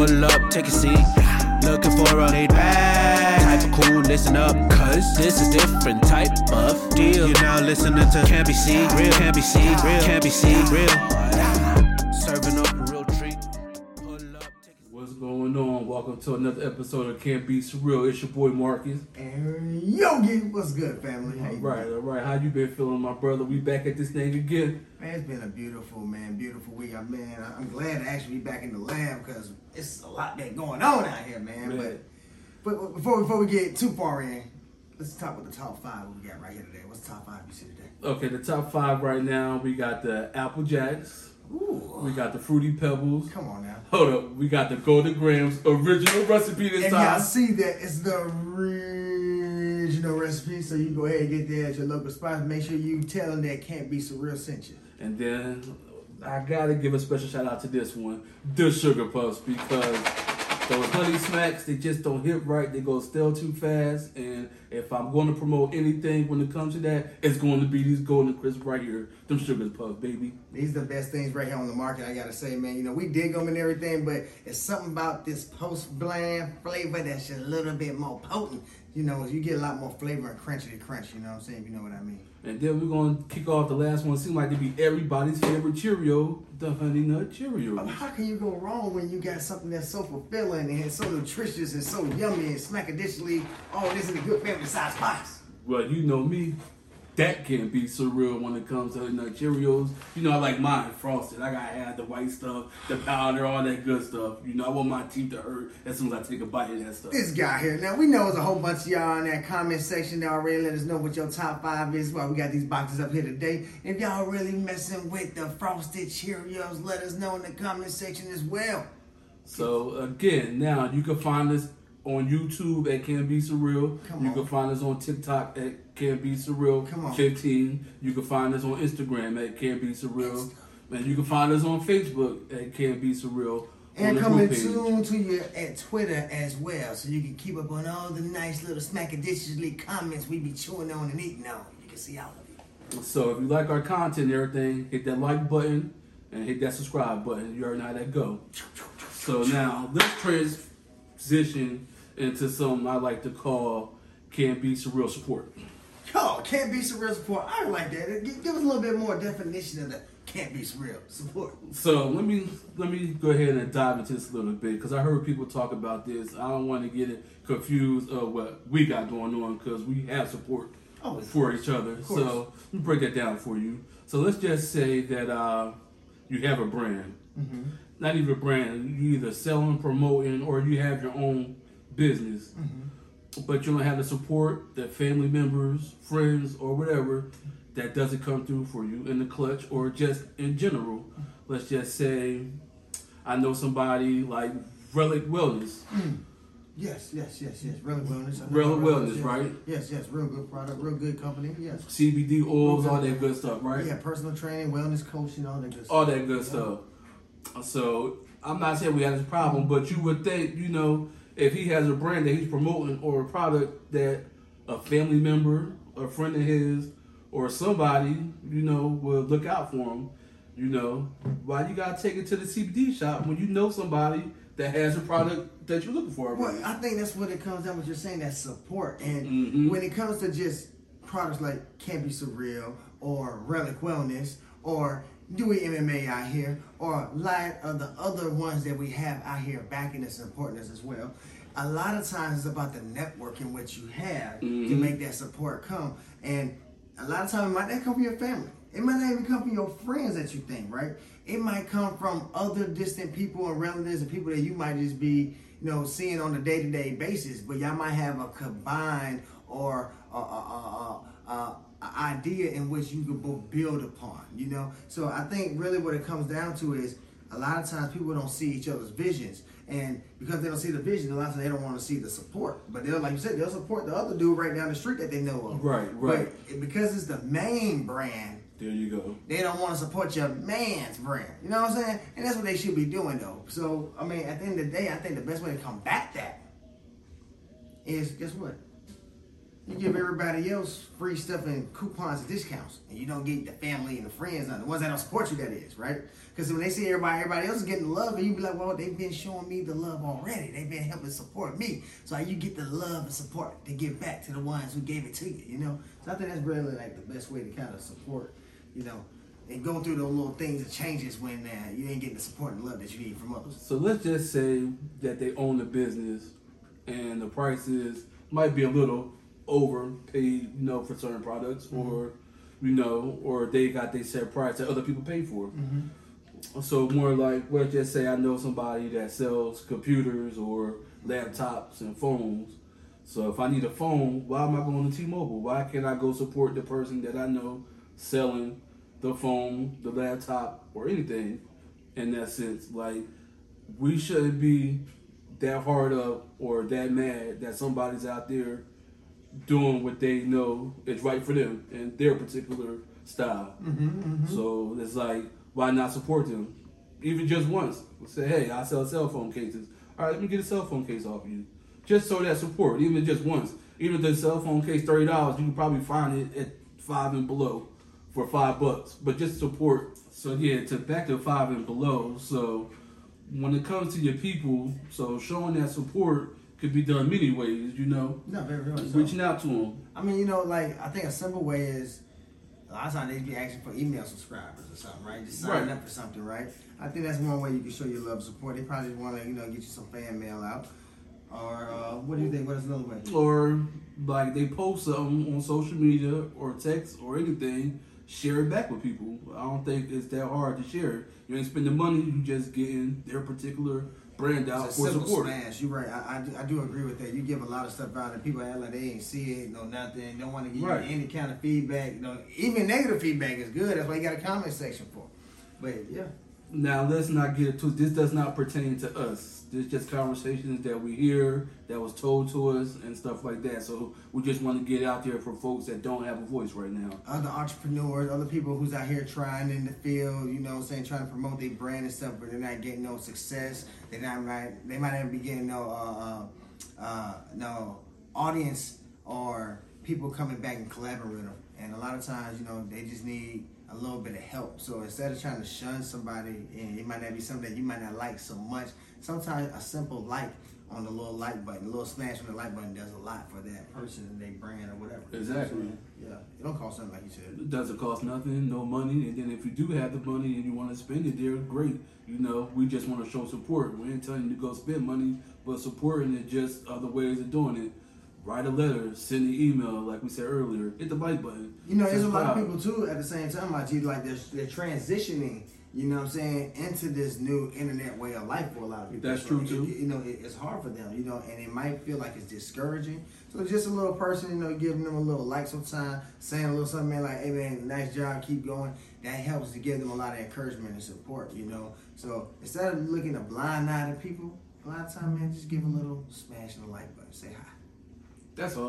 Pull up, take a seat. Looking for a laid back type of cool, listen up, cause this is different type of deal. You're now listening to Can't Be Seen, Real, Can't Be Seen, Real, Can't Be Seen, Real. On? Welcome to another episode of Can't Be Surreal. It's your boy Marcus. And Yogi, what's good, family? How All you right, all right. How you been feeling, my brother? We back at this thing again. Man, it's been a beautiful, man, beautiful week. I man, I'm glad to actually be back in the lab because it's a lot that going on out here, man. Man. But, but before before we get too far in, let's talk about the top five we got right here today. What's the top five you see today? Okay, the top five right now. We got the Apple Jacks. Ooh, We got the Fruity Pebbles. come on now. Hold up, we got the Golden Grahams original recipe this If time. y'all see that, it's the original recipe, so you go ahead and get that at your local spot. Make sure you tell them that can't be surreal sent you. And then I gotta give a special shout out to this one, the Sugar Puffs, because those honey smacks they just don't hit right. They go stale too fast. And if I'm going to promote anything when it comes to that, it's going to be these golden crisps right here, them Sugar Puffs, baby. These are the best things right here on the market. I gotta say, man. You know, we dig them and everything, but it's something about this post bland flavor that's just a little bit more potent. You know, you get a lot more flavor and crunchy to crunch. You know what I'm saying? You know what I mean. And then we're gonna kick off the last one. Seems like to be everybody's favorite Cheerio, the Honey Nut But Cheerio. how can you go wrong when you got something that's so fulfilling and so nutritious and so yummy and smackadishly Oh, this is a good family size box? Well, you know me, that can't be surreal when it comes to Nut Cheerios. You know I like mine frosted. I gotta add the white stuff, the powder, all that good stuff. You know I want my teeth to hurt as soon as I take a bite of that stuff. This guy here. Now we know there's a whole bunch of y'all in that comment section that already let us know what your top five is. Well, we got these boxes up here today. If y'all really messing with the frosted Cheerios, let us know in the comment section as well. So again, now you can find us on YouTube at Can Be Surreal. Come you on. can find us on TikTok at Can Be Surreal Come on. 15. You can find us on Instagram at Can't Be Surreal. And you can find us on Facebook at Can't Be Surreal. And coming soon to you at Twitter as well, so you can keep up on all the nice little smackadishly comments we be chewing on and eating on. You can see all of it. So if you like our content and everything, hit that like button and hit that subscribe button. You already know how that go. So now let's transition into something I like to call Can Be Surreal Support. Yo, can't be surreal support. I like that. Give, give us a little bit more definition of that can't be surreal support. So let me let me go ahead and dive into this a little bit because I heard people talk about this. I don't want to get it confused of what we got going on because we have support Oh, for each other. So let me break that down for you. So let's just say that uh, you have a brand, Mm-hmm. not even a brand. You either selling, promoting, or you have your own business, Mm-hmm. But you don't have the support that family members, friends, or whatever that doesn't come through for you in the clutch, or just in general. Let's just say I know somebody like Relic Wellness. Hmm. Yes, yes, yes, yes. Relic wellness. Know wellness, yes. right? Yes, yes. Real good product. Real good company. Yes. CBD oils, all that good stuff, right? Yeah, personal training, wellness coaching, all that good stuff. all that good stuff. So I'm not saying we have this problem, but you would think, you know, if he has a brand that he's promoting or a product that a family member, a friend of his, or somebody, you know, will look out for him. You know, why you gotta take it to the CBD shop when you know somebody that has a product that you're looking for? Well. I think that's what it comes down. What you're saying, that support, and Mhm. when it comes to just products like Can't Be Surreal or Relic Wellness or Dewey MMA out here or a lot of the other ones that we have out here backing us and supporting us as well. A lot of times it's about the networking what you have to Mhm. make that support come, and a lot of times it might not come from your family. It might not even come from your friends that you think, right? It might come from other distant people and relatives and people that you might just be, you know, seeing on a day to day basis. But y'all might have a combined or a, a, a, a, a idea in which you can both build upon, you know? So I think really what it comes down to is a lot of times people don't see each other's visions. And because they don't see the vision, a lot of times they don't want to see the support. But they'll, like you said, they'll support the other dude right down the street that they know of. Right, right. But because it's the main brand, there you go. they don't want to support your man's brand. You know what I'm saying? And that's what they should be doing, though. So, I mean, at the end of the day, I think the best way to combat that is guess what? You give everybody else free stuff and coupons and discounts, and you don't get the family and the friends, the ones that don't support you. That is right, because when they see everybody, everybody else is getting love, and you be like, well, they've been showing me the love already. They've been helping support me, so you get the love and support to give back to the ones who gave it to you. You know, so I think that's really like the best way to kind of support. You know, and go through those little things and changes when uh, you ain't getting the support and love that you need from others. So let's just say that they own the business and the prices might be a little overpaid, you know, for certain products Mm-hmm. or you know, or they got they set price that other people pay for. Mm-hmm. So more like let's just say I know somebody that sells computers or laptops and phones. So if I need a phone, why am I going to T-Mobile? Why can't I go support the person that I know selling the phone, the laptop, or anything? In that sense, like we shouldn't be that hard up or that mad that somebody's out there doing what they know is right for them and their particular style. Mm-hmm, mm-hmm. So it's like, why not support them? Even just once. Say, hey, I sell cell phone cases. All right, let me get a cell phone case off you. Just so that support, even just once. Even if the cell phone case thirty dollars, you can probably find it at five and below for five bucks. But just support. So yeah, to back to five and below. So when it comes to your people, so showing that support could be done many ways. You know, No, very much so. reaching out to them. I mean, you know, like I think a simple way is a lot of times they be asking for email subscribers or something, right? Just sign Right. up for something, right? I think that's one way you can show your love and support. They probably want to, you know, get you some fan mail out. Or uh, what do you think? What is another way? or like they post something on social media or text or anything, share it back with people. I don't think it's that hard to share. It. You ain't spending money, you just getting their particular brand out It's a for support. smash. You're right. I, I, do, I do agree with that. You give a lot of stuff out, and people act like they ain't see it, no nothing. Don't want to give Right. you any kind of feedback. You know, even negative feedback is good. That's why you got a comment section for. But yeah, Now let's not get it. This does not pertain to us. This just conversations that we hear that was told to us and stuff like that. So we just want to get out there for folks that don't have a voice right now. other entrepreneurs, other people who's out here trying in the field, you know, saying trying to promote their brand and stuff, but they're not getting no success. They're not right. They might not be getting no uh, uh, uh, no audience or people coming back and collaborating with them. And a lot of times, you know, they just need a little bit of help. So instead of trying to shun somebody, and it might not be something that you might not like so much, sometimes a simple like on the little like button, a little smash on the like button does a lot for that person and their brand or whatever. Exactly. Yeah, it don't cost something like you said. It doesn't cost nothing, no money, and then if you do have the money and you want to spend it there, great. You know, we just want to show support. We ain't telling you to go spend money, but supporting it just other ways of doing it. Write a letter, send an email, like we said earlier. Hit the like button. You know, there's a lot of people too at the same time, my G, like they're, they're transitioning, you know what I'm saying, into this new internet way of life for a lot of people. That's So true, it- too. you know, it, it's hard for them, you know, and it might feel like it's discouraging. So just a little person, you know, giving them a little like sometime, saying a little something man, like, hey man, nice job, keep going. That helps to give them a lot of encouragement and support, you know. So instead of looking a blind eye to people, a lot of time, man, just give them a little smash and a like button, say hi. That's all.